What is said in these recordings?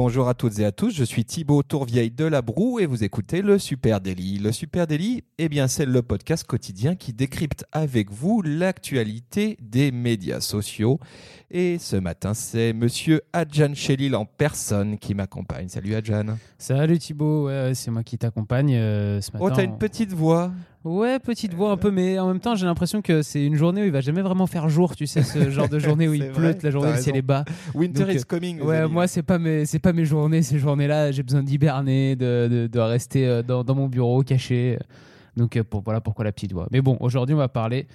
Bonjour à toutes et à tous, je suis Thibaut Tourvieille de La Broue et vous écoutez le Super Daily. Le Super Daily, eh bien, c'est le podcast quotidien qui décrypte avec vous l'actualité des médias sociaux. Et ce matin, c'est monsieur Adjan Chelil en personne qui m'accompagne. Salut Adjan. Salut Thibaut, ouais, c'est moi qui t'accompagne euh, ce matin. Oh, t'as une petite voix. Ouais, petite voix un peu, mais en même temps, j'ai l'impression que c'est une journée où il va jamais vraiment faire jour, tu sais, ce genre de journée où il pleut, la journée, t'as le ciel est bas. Winter Donc, is coming. Ouais, amis. moi, c'est pas mes, c'est pas mes journées, ces journées-là. J'ai besoin d'hiberner, de, de, de rester euh, dans, dans mon bureau caché. Donc, euh, pour, voilà pourquoi la petite voix. Mais bon, aujourd'hui, on va parler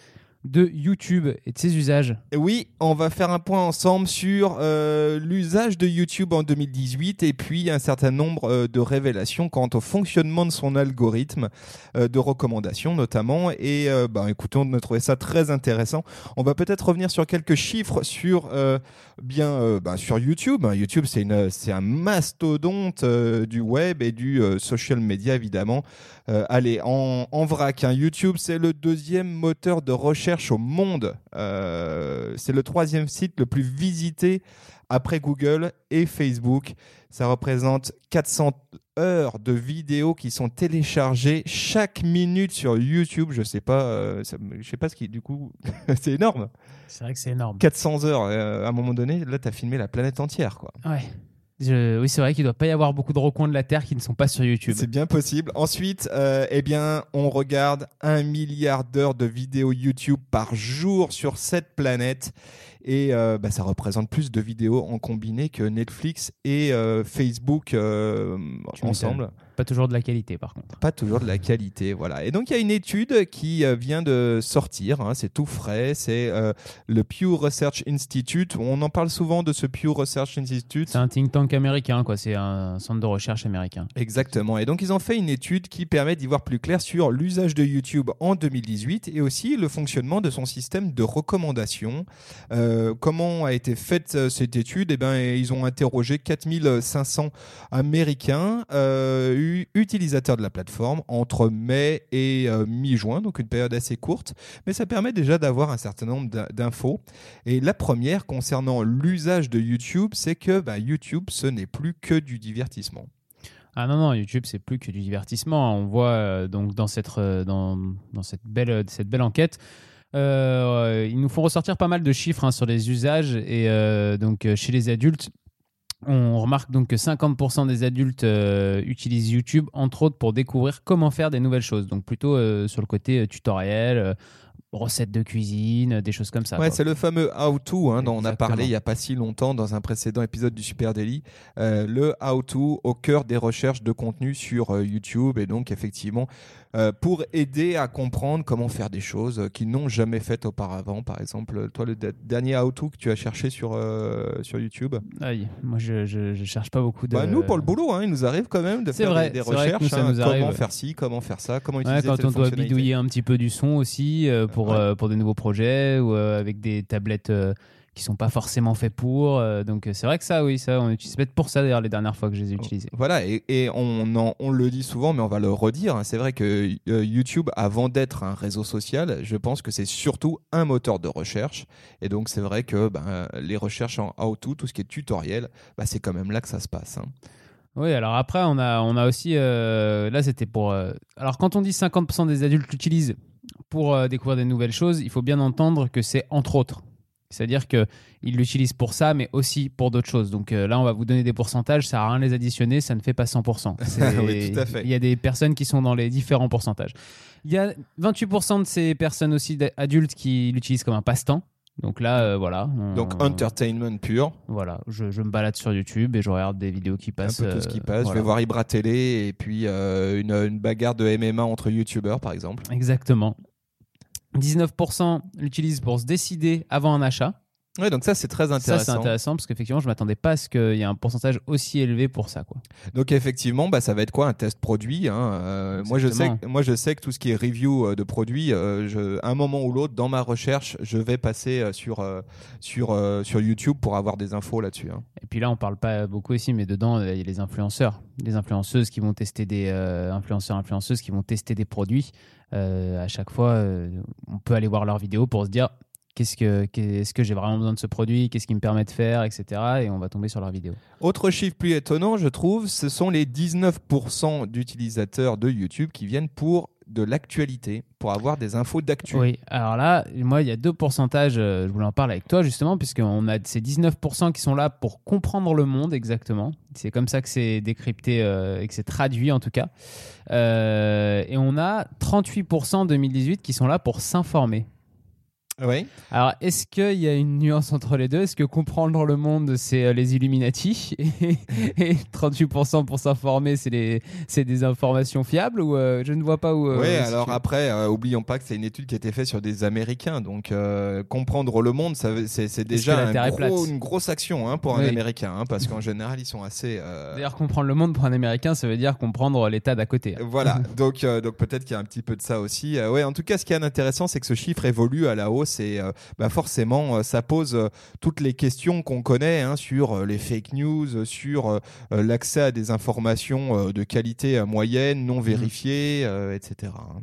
de YouTube et de ses usages. Oui, on va faire un point ensemble sur euh, l'usage de YouTube en 2018 et puis un certain nombre euh, de révélations quant au fonctionnement de son algorithme euh, de recommandation notamment. Et ben, écoutez, on a trouvé ça très intéressant. On va peut-être revenir sur quelques chiffres sur bien ben, sur YouTube. Hein, YouTube, c'est une c'est un mastodonte du web et du social media évidemment. Allez, en, en vrac, hein, YouTube, c'est le deuxième moteur de recherche au monde. Euh, c'est le troisième site le plus visité après Google et Facebook. Ça représente 400 heures de vidéos qui sont téléchargées chaque minute sur YouTube. Je sais pas, euh, ça je sais pas ce qui, du coup, c'est énorme. C'est vrai que c'est énorme. 400 heures, euh, à un moment donné, là, tu as filmé la planète entière, quoi. Ouais. Je- oui, c'est vrai qu'il doit pas y avoir beaucoup de recoins de la Terre qui ne sont pas sur YouTube. C'est bien possible. Ensuite, euh, eh bien, on regarde un milliard d'heures de vidéos YouTube par jour sur cette planète. Et euh, bah, ça représente plus de vidéos en combiné que Netflix et euh, Facebook ensemble. Pas toujours de la qualité, par contre. Pas toujours de la qualité, voilà. Et donc il y a une étude qui euh, vient de sortir, hein, c'est tout frais, c'est euh, le Pew Research Institute. On en parle souvent de ce Pew Research Institute. C'est un think tank américain, quoi. C'est un centre de recherche américain. Exactement. Et donc, ils ont fait une étude qui permet d'y voir plus clair sur l'usage de YouTube en 2018 et aussi le fonctionnement de son système de recommandation. Euh, comment a été faite cette étude? Eh ben, ils ont interrogé 4500 Américains euh, u- utilisateurs de la plateforme entre mai et euh, mi-juin, donc une période assez courte. Mais ça permet déjà d'avoir un certain nombre d'in- d'infos. Et la première concernant l'usage de YouTube, c'est que bah, YouTube, ce n'est plus que du divertissement. Ah non, non, YouTube, c'est plus que du divertissement. On voit euh, donc dans cette, euh, belle, enquête, euh, ils nous font ressortir pas mal de chiffres hein, sur les usages. Et donc, chez les adultes, on remarque donc que 50% des adultes euh, utilisent YouTube, entre autres, pour découvrir comment faire des nouvelles choses. Donc, plutôt euh, sur le côté euh, tutoriel, euh, recettes de cuisine, des choses comme ça. Ouais, c'est le fameux how-to hein, dont on a parlé il n'y a pas si longtemps dans un précédent épisode du Super Daily. Le how-to au cœur des recherches de contenu sur YouTube et donc effectivement euh, pour aider à comprendre comment faire des choses qu'ils n'ont jamais faites auparavant. Par exemple, toi, le de- dernier how-to que tu as cherché sur, euh, sur YouTube? Aïe, moi, je, je, je cherche pas beaucoup de. bah, Nous, pour le boulot, hein, il nous arrive quand même de faire vrai, des, recherches. nous, hein, nous comment faire ci, comment faire ça, comment Ouais, utiliser quand on doit bidouiller un petit peu du son aussi euh, pour, Ouais. pour des nouveaux projets ou avec des tablettes qui sont pas forcément faites pour. euh, donc euh, c'est vrai que ça, oui, ça, on utilise peut-être pour ça d'ailleurs les dernières fois que je les ai utilisés. Voilà, et, et on, en- on le dit souvent, mais on va le redire. hein, C'est vrai que euh, YouTube, avant d'être un réseau social, je pense que c'est surtout un moteur de recherche. Et donc, c'est vrai que ben, les recherches en how-to, tout ce qui est tutoriel, bah, c'est quand même là que ça se passe. hein. Oui, alors après, on a, on a aussi. euh, là, c'était pour. alors, quand on dit 50% des adultes l'utilisent pour découvrir des nouvelles choses, il faut bien entendre que c'est entre autres. C'est-à-dire qu'ils l'utilisent pour ça, mais aussi pour d'autres choses. Donc euh, là, on va vous donner des pourcentages, ça sert à rien de les additionner, ça ne fait pas 100%. C'est- Oui, tout à fait. Il y a des personnes qui sont dans les différents pourcentages. Il y a 28% de ces personnes aussi adultes qui l'utilisent comme un passe-temps. Donc là, euh, voilà. on- Donc, entertainment pur, Voilà, je, je me balade sur YouTube et je regarde des vidéos qui un passent. peu tout ce qui euh, passe. Je vais voir Ibra Télé et puis euh, une, une bagarre de MMA entre YouTubeurs, par exemple. Exactement. 19% l'utilisent pour se décider avant un achat. Ouais, donc ça c'est très Ça, c'est intéressant. intéressant parce qu'effectivement, je m'attendais pas à ce qu'il y ait un pourcentage aussi élevé pour ça. Quoi. Donc effectivement, bah, ça va être quoi un test produit hein, euh, Moi je sais, moi je sais que tout ce qui est review euh, de produits, euh, je, à un moment ou l'autre dans ma recherche, je vais passer euh, sur euh, sur euh, sur YouTube pour avoir des infos là-dessus. hein. Et puis là, on parle pas beaucoup ici, mais dedans, il y a les influenceurs, les influenceuses qui vont tester des euh, influenceurs, influenceuses qui vont tester des produits. Euh, à chaque fois, euh, on peut aller voir leurs vidéos pour se dire qu'est-ce que qu'est-ce que j'ai vraiment besoin de ce produit, qu'est-ce qui me permet de faire, etc. Et on va tomber sur leurs vidéos. Autre chiffre plus étonnant, je trouve, ce sont les 19% d'utilisateurs de YouTube qui viennent pour de l'actualité, pour avoir des infos d'actu. Oui, alors là, moi, il y a deux pourcentages, euh, je voulais en parler avec toi justement, puisqu'on a ces 19% qui sont là pour comprendre le monde exactement. C'est comme ça que c'est décrypté euh, et que c'est traduit en tout cas. Euh, et on a 38% en 2018 qui sont là pour s'informer. Oui. Alors, est-ce qu'il y a une nuance entre les deux? Est-ce que comprendre le monde, c'est euh, les Illuminati? Et, et 38% pour s'informer, c'est les- c'est des informations fiables? Ou euh, je ne vois pas où. euh, Oui, alors après, euh, oublions pas que c'est une étude qui a été faite sur des Américains. Donc, comprendre le monde, ça c'est c'est déjà un gros- une grosse action hein, pour un Oui. Américain. hein, parce qu'en général, ils sont assez. D'ailleurs, comprendre le monde pour un Américain, ça veut dire comprendre l'état d'à côté. Voilà, donc, donc peut-être qu'il y a un petit peu de ça aussi. Ouais, en tout cas, ce qui est intéressant, c'est que ce chiffre évolue à la hausse et euh, bah forcément, euh, ça pose euh, toutes les questions qu'on connaît hein, sur les fake news, sur l'accès à des informations de qualité moyenne, non vérifiées, euh, etc. hein.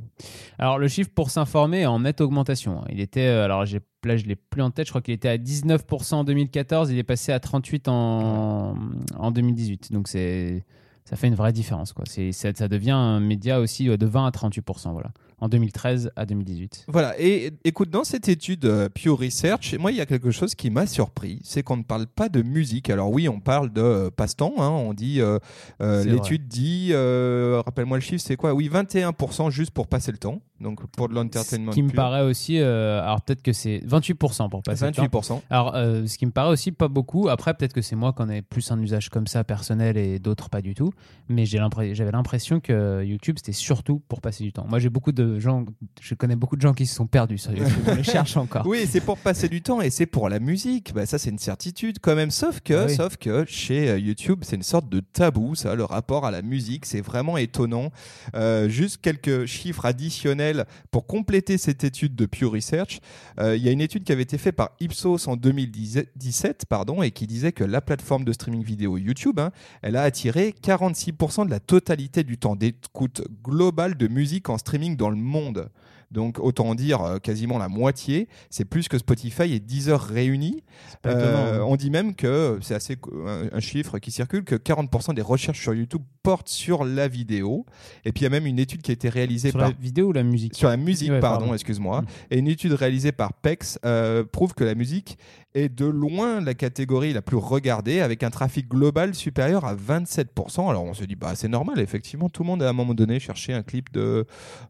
Alors, le chiffre pour s'informer est en nette augmentation. hein. Il était, alors j'ai, là je l'ai plus en tête, je crois qu'il était à 19% en 2014, il est passé à 38% en, en 2018. Donc c'est, ça fait une vraie différence. Quoi. Ça, ça devient un média aussi de 20 à 38%. Voilà. En 2013 à 2018. Voilà, et écoute, dans cette étude euh, Pew Research, moi, il y a quelque chose qui m'a surpris, c'est qu'on ne parle pas de musique. Alors oui, on parle de euh, passe-temps, hein, on dit, euh, euh, l'étude dit, rappelle-moi le chiffre, c'est quoi? Oui, 21% juste pour passer le temps, donc pour de Ce l'entertainment qui me paraît aussi, alors peut-être que c'est 28% pour passer le temps. 28%. Alors, ce qui me paraît aussi pas beaucoup. Après, peut-être que c'est moi qui en ai plus un usage comme ça personnel et d'autres pas du tout. Mais j'avais l'impression que YouTube c'était surtout pour passer du temps. Moi, j'ai beaucoup de gens, je connais beaucoup de gens qui se sont perdus sur YouTube. Je les cherche encore. Oui, c'est pour passer du temps et c'est pour la musique. Bah, ça, c'est une certitude quand même. Sauf que, Ah oui. sauf que chez euh, YouTube, c'est une sorte de tabou, ça, le rapport à la musique. C'est vraiment étonnant. Euh, juste quelques chiffres additionnels pour compléter cette étude de Pew Research. Euh, Il y a une étude qui avait été faite par Ipsos en 2017, pardon, et qui disait que la plateforme de streaming vidéo YouTube, hein, elle a attiré 46% de la totalité du temps d'écoute global de musique en streaming dans le monde. Donc autant dire euh, quasiment la moitié. C'est plus que Spotify et Deezer réunis. Euh, on dit même que c'est assez un, un chiffre qui circule que 40% des recherches sur YouTube portent sur la vidéo. Et puis il y a même une étude qui a été réalisée Sur par la vidéo ou la musique? Sur la musique, Ouais, pardon, pardon. excuse-moi. Mm. Et une étude réalisée par PEX euh, prouve que la musique est de loin la catégorie la plus regardée, avec un trafic global supérieur à 27%. Alors on se dit, bah c'est normal, effectivement, tout le monde à un moment donné cherché un clip de,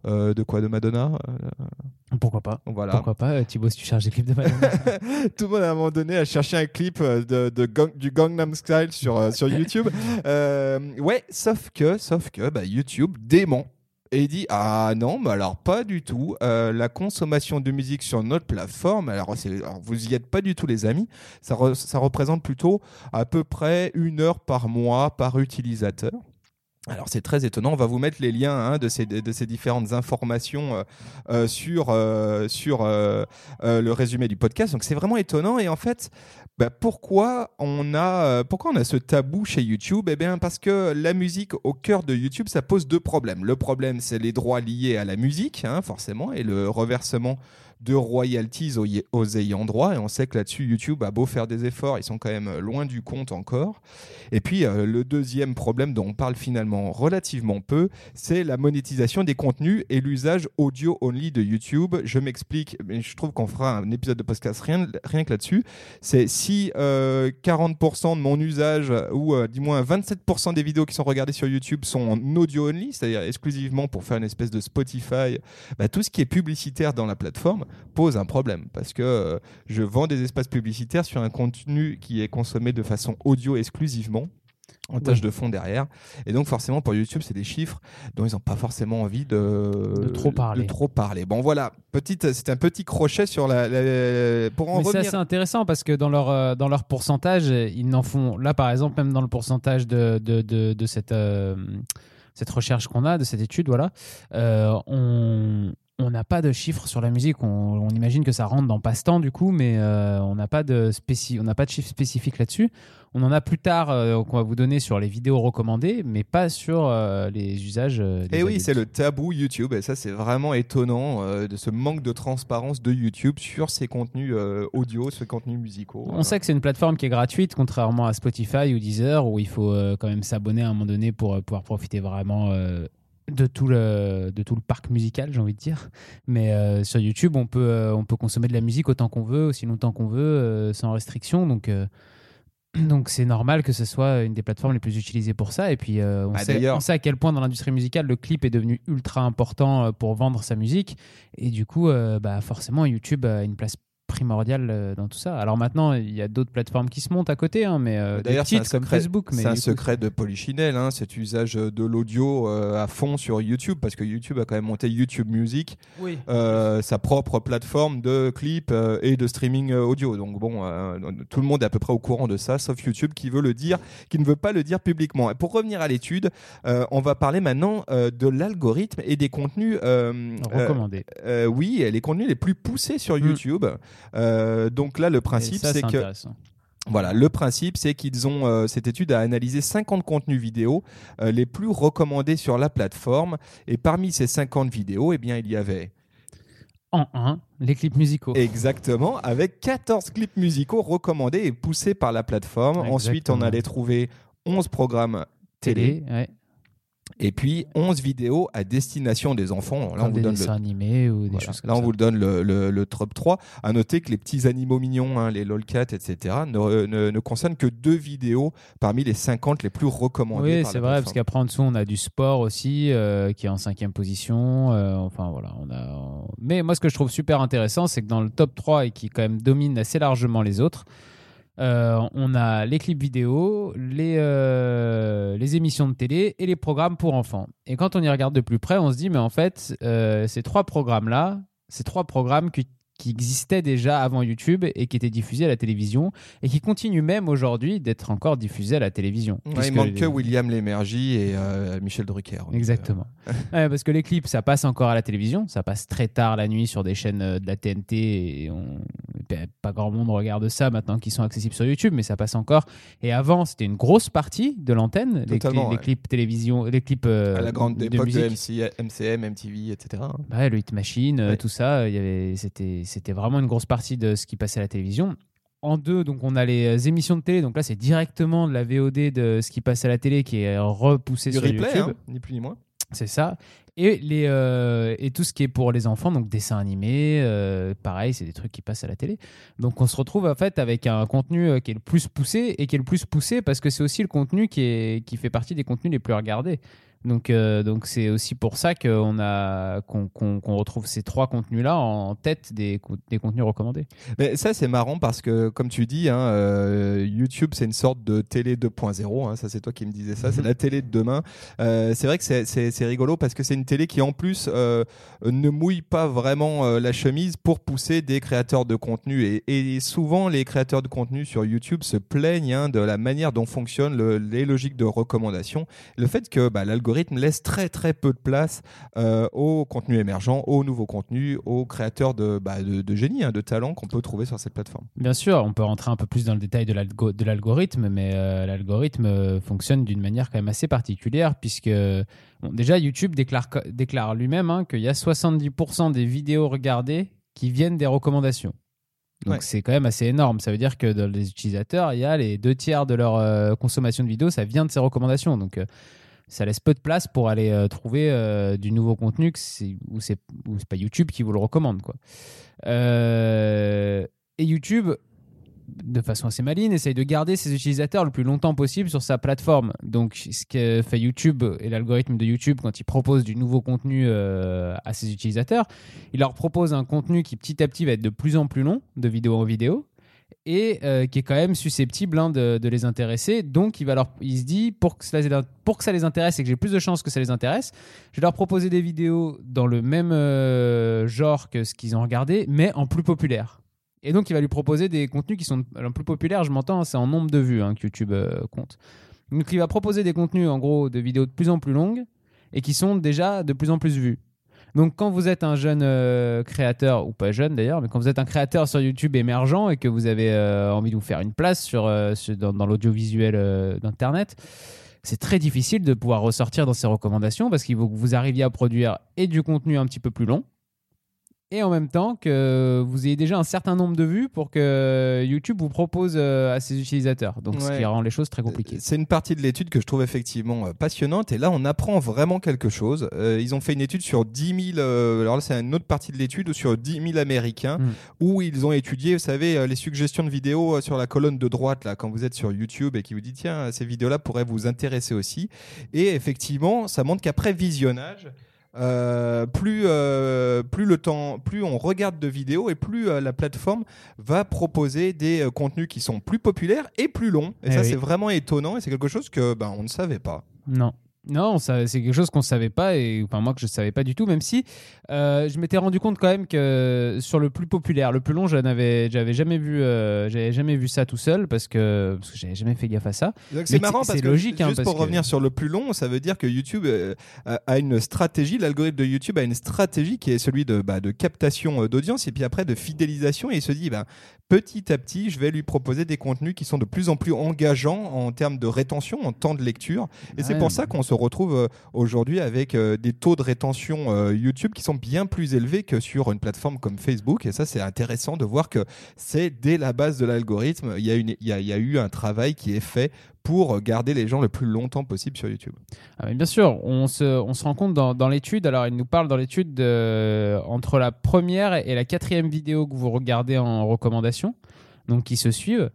euh, de quoi De Madonna Pourquoi pas Voilà. Pourquoi pas euh, Thibaut, si tu charges des clips de Madonna tout le monde à un moment donné a cherché un clip euh, de, de Gang- du Gangnam Style sur, euh, sur YouTube. Euh, ouais, sauf que, sauf que bah, YouTube dément. Et il dit ah non mais alors pas du tout Euh, la consommation de musique sur notre plateforme alors, vous y êtes pas du tout les amis ça, re- ça représente plutôt à peu près une heure par mois par utilisateur alors c'est très étonnant, on va vous mettre les liens hein, de, ces, différentes informations euh, euh, sur, euh, le résumé du podcast. Donc c'est vraiment étonnant et en fait, bah, pourquoi, on a, pourquoi on a ce tabou chez YouTube? Eh bien parce que la musique au cœur de YouTube, ça pose deux problèmes. Le problème c'est les droits liés à la musique, hein, forcément, et le reversement de royalties aux, aux ayants droit. Et on sait que là-dessus, YouTube a beau faire des efforts, ils sont quand même loin du compte encore. Et puis, euh, le deuxième problème dont on parle finalement relativement peu, c'est la monétisation des contenus et l'usage audio-only de YouTube. Je m'explique, mais je trouve qu'on fera un épisode de podcast rien, rien que là-dessus. C'est si euh, 40% de mon usage, ou euh, du moins 27% des vidéos qui sont regardées sur YouTube sont en audio-only, c'est-à-dire exclusivement pour faire une espèce de Spotify, bah, tout ce qui est publicitaire dans la plateforme pose un problème parce que euh, je vends des espaces publicitaires sur un contenu qui est consommé de façon audio exclusivement. en tâche de fond derrière. Et donc forcément pour YouTube, c'est des chiffres dont ils n'ont pas forcément envie de, De trop parler. de trop parler. Bon voilà, petite, c'est un petit crochet sur la, la- pour en Mais c'est revenir. assez intéressant parce que dans leur, euh, dans leur pourcentage, ils n'en font. Là, par exemple, même dans le pourcentage de, de, de, de cette, euh, cette recherche qu'on a, de cette étude, voilà, euh, on. On n'a pas de chiffres sur la musique. On, on imagine que ça rentre dans passe-temps du coup, mais euh, on n'a pas de spéci- on n'a pas de chiffres spécifiques là-dessus. On en a plus tard euh, qu'on va vous donner sur les vidéos recommandées, mais pas sur euh, les usages. des Et oui, adultes. c'est le tabou YouTube, et ça c'est vraiment étonnant de ce manque de transparence de YouTube sur ses contenus audio, ses contenus musicaux. On sait que c'est une plateforme qui est gratuite, contrairement à Spotify ou Deezer, où il faut quand même s'abonner à un moment donné pour pouvoir profiter vraiment de, tout le, de tout le parc musical, j'ai envie de dire. Mais euh, sur YouTube, on peut, euh, on peut consommer de la musique autant qu'on veut, aussi longtemps qu'on veut, euh, sans restriction. Donc. donc c'est normal que ce soit une des plateformes les plus utilisées pour ça. Et puis on, Bah, sait, on sait à quel point dans l'industrie musicale le clip est devenu ultra important pour vendre sa musique. Et du coup, bah, forcément, YouTube a une place primordiale euh, dans tout ça. Alors maintenant, il y a d'autres plateformes qui se montent à côté, hein, mais euh, D'ailleurs, c'est un comme secret, Facebook. Mais c'est un coup, secret de Polichinelle, hein, cet usage de l'audio euh, à fond sur YouTube, parce que YouTube a quand même monté YouTube Music, oui. euh, sa propre plateforme de clips euh, et de streaming audio. Donc bon, euh, tout le monde est à peu près au courant de ça, sauf YouTube qui veut le dire, qui ne veut pas le dire publiquement. Et pour revenir à l'étude, euh, on va parler maintenant euh, de l'algorithme et des contenus. euh, euh, recommandé. euh, oui, les contenus les plus poussés sur Mm. YouTube. Donc là, le principe, c'est que voilà, le principe, c'est qu'ils ont euh, cette étude a analysé 50 contenus vidéo euh, les plus recommandés sur la plateforme. Et parmi ces 50 vidéos, eh bien, il y avait En 1, les clips musicaux. exactement avec 14 clips musicaux recommandés et poussés par la plateforme. Ensuite, on allait trouver 11 programmes télé, télé, ouais. Et puis 11 vidéos à destination des enfants. Là, on vous des donne dessins le animés ou des Voilà. choses comme Là, on ça. vous le donne le, le, le top 3. À noter que les petits animaux mignons, hein, les lolcats, etc., ne, ne, ne concernent que deux vidéos parmi les 50 les plus recommandées. Oui, c'est vrai, parce qu'après en dessous, on a du sport aussi, euh, qui est en cinquième position. euh, enfin, voilà. On a... Mais moi, ce que je trouve super intéressant, c'est que dans le top 3 et qui quand même domine assez largement les autres, euh, on a les clips vidéo, les, euh, les émissions de télé et les programmes pour enfants. Et quand on y regarde de plus près, on se dit, mais en fait, euh, ces trois programmes-là, ces trois programmes qui, qui existaient déjà avant YouTube et qui étaient diffusés à la télévision et qui continuent même aujourd'hui d'être encore diffusés à la télévision. Ouais, il manque les- que William Lémergie et euh, Michel Drucker. Donc, Exactement. Ouais, parce que les clips, ça passe encore à la télévision, ça passe très tard la nuit sur des chaînes euh, de la TNT et on... pas grand monde regarde ça maintenant qui sont accessibles sur YouTube, mais ça passe encore. Et avant, c'était une grosse partie de l'antenne, les, clips télévision, les clips euh, euh, à la grande de époque de. MC, MCM, MTV, etc. Ouais, le Hit Machine, euh, Ouais. tout ça, il y avait, c'était, c'était vraiment une grosse partie de ce qui passait à la télévision. En deux, donc on a les euh, émissions de télé. Donc là, c'est directement de la VOD de ce qui passe à la télé qui est repoussé Du sur replay, YouTube. hein, ni plus ni moins. C'est ça. Et, les, euh, et tout ce qui est pour les enfants, donc dessins animés, euh, pareil, c'est des trucs qui passent à la télé. Donc on se retrouve en fait avec un contenu qui est le plus poussé et qui est le plus poussé parce que c'est aussi le contenu qui, est, qui fait partie des contenus les plus regardés. Donc euh, donc c'est aussi pour ça qu'on a qu'on retrouve ces trois contenus-là en tête des, des contenus recommandés. Mais ça, c'est marrant parce que, comme tu dis, hein, euh, YouTube, c'est une sorte de télé 2.0. hein, ça, c'est toi qui me disais ça. C'est la télé de demain. Euh, c'est vrai que c'est- rigolo parce que c'est une télé qui, en plus, ne mouille pas vraiment la chemise pour pousser des créateurs de contenu. Et, souvent, les créateurs de contenu sur YouTube se plaignent hein, de la manière dont fonctionnent le- les logiques de recommandation. Le fait que bah, l'algorithme laisse très très peu de place euh, aux contenus émergents, aux nouveaux contenus, aux créateurs de, bah, de, de génie, hein, de talent qu'on peut trouver sur cette plateforme. Bien sûr, on peut rentrer un peu plus dans le détail de l'algo- de l'algorithme, mais euh, l'algorithme euh, fonctionne d'une manière quand même assez particulière, puisque bon, déjà YouTube déclare, lui-même hein, qu'il y a 70% des vidéos regardées qui viennent des recommandations. Donc Ouais. c'est quand même assez énorme. Ça veut dire que dans les utilisateurs, il y a les deux tiers de leur euh, consommation de vidéos, ça vient de ces recommandations. Donc euh, ça laisse peu de place pour aller euh, trouver euh, du nouveau contenu que c'est- c'est pas YouTube qui vous le recommande. Quoi. Euh, et YouTube, de façon assez maligne, essaye de garder ses utilisateurs le plus longtemps possible sur sa plateforme. Donc, ce que fait YouTube et l'algorithme de YouTube quand il propose du nouveau contenu à ses utilisateurs, il leur propose un contenu qui petit à petit va être de plus en plus long, de vidéo en vidéo. Et euh, qui est quand même susceptible hein, de, les intéresser. Donc il, va leur, il se dit, pour que, ça les intéresse et que j'ai plus de chances que ça les intéresse, je vais leur proposer des vidéos dans le même euh, genre que ce qu'ils ont regardé, mais en plus populaire. Et donc il va lui proposer des contenus qui sont alors, plus populaires, je m'entends, c'est en nombre de vues hein, que YouTube euh, compte. Donc il va proposer des contenus en gros de vidéos de plus en plus longues et qui sont déjà de plus en plus vues. Donc quand vous êtes un jeune euh, créateur, ou pas jeune d'ailleurs, mais quand vous êtes un créateur sur YouTube émergent et que vous avez euh, envie de vous faire une place euh, dans, dans l'audiovisuel d'Internet, c'est très difficile de pouvoir ressortir dans ces recommandations parce qu'il faut que vous arriviez à produire et du contenu un petit peu plus long et en même temps que vous ayez déjà un certain nombre de vues pour que YouTube vous propose euh, à ses utilisateurs. Donc ce qui rend les choses très compliquées. C'est une partie de l'étude que je trouve effectivement euh, passionnante et là on apprend vraiment quelque chose. Euh, ils ont fait une étude sur 10 000, euh, alors là c'est une autre partie de l'étude, sur 10 000 Américains Mm. où ils ont étudié, vous savez, les suggestions de vidéos sur la colonne de droite là quand vous êtes sur YouTube et qui vous dit tiens ces vidéos-là pourraient vous intéresser aussi. Et effectivement ça montre qu'après visionnage euh, plus, euh, plus le temps, plus on regarde de vidéos et plus euh, la plateforme va proposer des contenus qui sont plus populaires et plus longs. Et Eh ça, oui. c'est vraiment étonnant et c'est quelque chose que ben, on ne savait pas. Non. Non, c'est quelque chose qu'on savait pas et enfin moi que je savais pas du tout, même si euh, je m'étais rendu compte quand même que sur le plus populaire, le plus long, je n'avais, j'avais jamais vu, euh, j'avais jamais vu ça tout seul parce que parce que j'avais jamais fait gaffe à ça. C'est marrant parce que logique, hein, juste parce pour que- revenir sur le plus long, ça veut dire que YouTube euh, a- une stratégie, l'algorithme de YouTube a une stratégie qui est celui de, bah, de captation d'audience et puis après de fidélisation et il se dit ben, petit à petit, je vais lui proposer des contenus qui sont de plus en plus engageants en termes de rétention, en temps de lecture. Et c'est pour ça qu'on se retrouve euh, aujourd'hui avec euh, des taux de rétention euh, YouTube qui sont bien plus élevés que sur une plateforme comme Facebook. Et ça, c'est intéressant de voir que c'est dès la base de l'algorithme, il y, a eu un travail qui est fait pour garder les gens le plus longtemps possible sur YouTube. Ah, bien sûr, on se, rend compte dans, dans l'étude, alors il nous parle dans l'étude de- entre la première et la quatrième vidéo que vous regardez en recommandation, donc qui se suivent,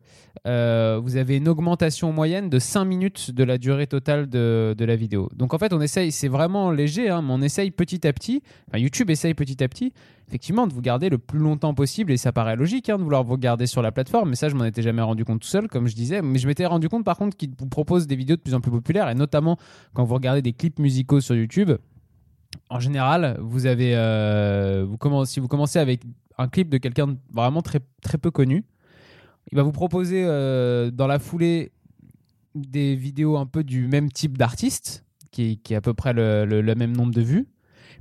euh, vous avez une augmentation moyenne de 5 minutes de la durée totale de, la vidéo. Donc en fait, on essaye, c'est vraiment léger, hein, mais on essaye petit à petit, YouTube essaye petit à petit, effectivement, de vous garder le plus longtemps possible, et ça paraît logique hein, de vouloir vous garder sur la plateforme, mais ça, je m'en étais jamais rendu compte tout seul, comme je disais, mais je m'étais rendu compte par contre qu'il vous propose des vidéos de plus en plus populaires, et notamment quand vous regardez des clips musicaux sur YouTube, en général, vous avez, euh, si vous commencez avec un clip de quelqu'un vraiment très, très peu connu, il va vous proposer euh, dans la foulée des vidéos un peu du même type d'artiste, qui, est à peu près le, même nombre de vues.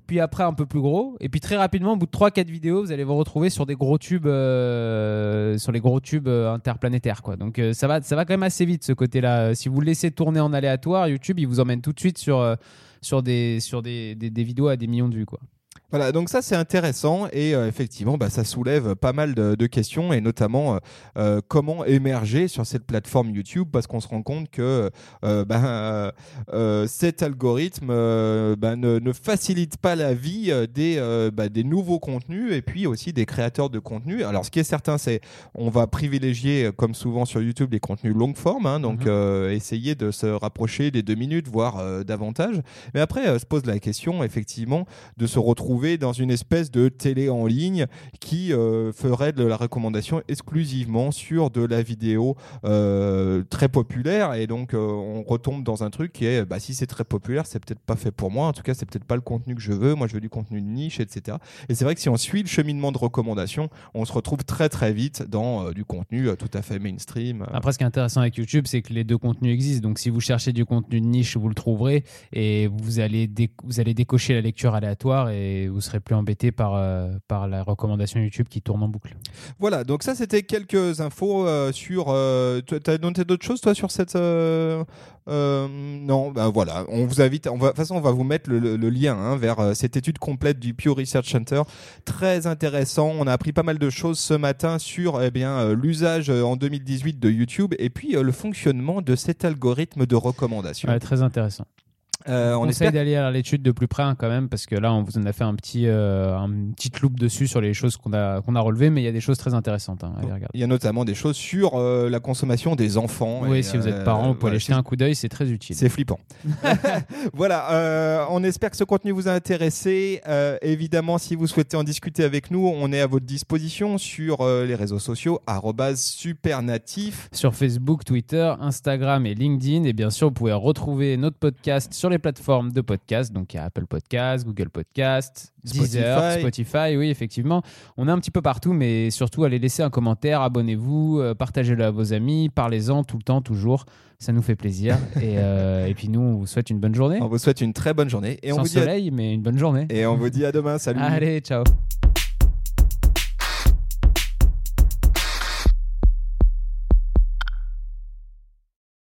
Puis après un peu plus gros, et puis très rapidement, au bout de 3-4 vidéos, vous allez vous retrouver sur des gros tubes, euh, sur les gros tubes euh, interplanétaires. Donc ça va, ça va quand même assez vite ce côté-là. Si vous le laissez tourner en aléatoire, YouTube, il vous emmène tout de suite sur des vidéos à des millions de vues. Voilà, donc ça c'est intéressant et euh, effectivement bah, ça soulève pas mal de, de questions et notamment euh, euh, comment émerger sur cette plateforme YouTube parce qu'on se rend compte que euh, ben, cet algorithme ben, ne, ne facilite pas la vie euh, des, des nouveaux contenus et puis aussi des créateurs de contenu. Alors ce qui est certain c'est on va privilégier comme souvent sur YouTube les contenus longue forme, hein, donc Mhm. essayer de se rapprocher des deux minutes voire davantage. Mais après se pose la question effectivement de se retrouver dans une espèce de télé en ligne qui euh, ferait de la recommandation exclusivement sur de la vidéo euh, très populaire. Et donc euh, on retombe dans un truc qui est bah, si c'est très populaire c'est peut-être pas fait pour moi. En tout cas c'est peut-être pas le contenu que je veux. Moi je veux du contenu de niche etc et c'est vrai que si on suit le cheminement de recommandation on se retrouve très très vite dans du contenu tout à fait mainstream. Après, ce qui est intéressant avec YouTube, c'est que les deux contenus existent. Donc, si vous cherchez du contenu de niche, vous le trouverez. Et vous allez, vous allez décocher la lecture aléatoire et vous serez plus embêté par, euh, par la recommandation YouTube qui tourne en boucle. Voilà, donc ça c'était quelques infos euh, sur. Euh, tu as noté d'autres choses toi sur cette. euh, non, bah voilà, on vous invite. On va, de toute façon, on va vous mettre le, le- le lien hein, vers cette étude complète du Pew Research Center. Très intéressant. On a appris pas mal de choses ce matin sur eh bien l'usage en 2018 de YouTube et puis le fonctionnement de cet algorithme de recommandation. Ouais, très intéressant. Euh, on on essaye espère d'aller à l'étude de plus près hein, quand même, parce que là, on vous en a fait un petit, euh, un petite loupe dessus sur les choses qu'on a, qu'on a relevées, mais il y a des choses très intéressantes. hein, à. Il y a notamment des choses sur euh, la consommation des enfants. Oui, Et, si vous êtes euh, parent, vous pouvez aller jeter un coup d'œil, c'est très utile. C'est flippant. voilà, on espère que ce contenu vous a intéressé. Évidemment, si vous souhaitez en discuter avec nous, on est à votre disposition sur les réseaux sociaux @supernatif. Sur Facebook, Twitter, Instagram et LinkedIn. Et bien sûr, vous pouvez retrouver notre podcast sur les plateformes de podcast. Donc, il y a Apple Podcast, Google Podcast, Deezer, Spotify. Spotify. Oui, effectivement. On est un petit peu partout, mais surtout, allez laisser un commentaire, abonnez-vous, euh, partagez-le à vos amis, parlez-en tout le temps, toujours. Ça nous fait plaisir. et, euh, et puis, nous, on vous souhaite une bonne journée. On vous souhaite une très bonne journée et on vous dit à- soleil, mais une bonne journée. et on vous dit à demain. Salut. Allez, ciao.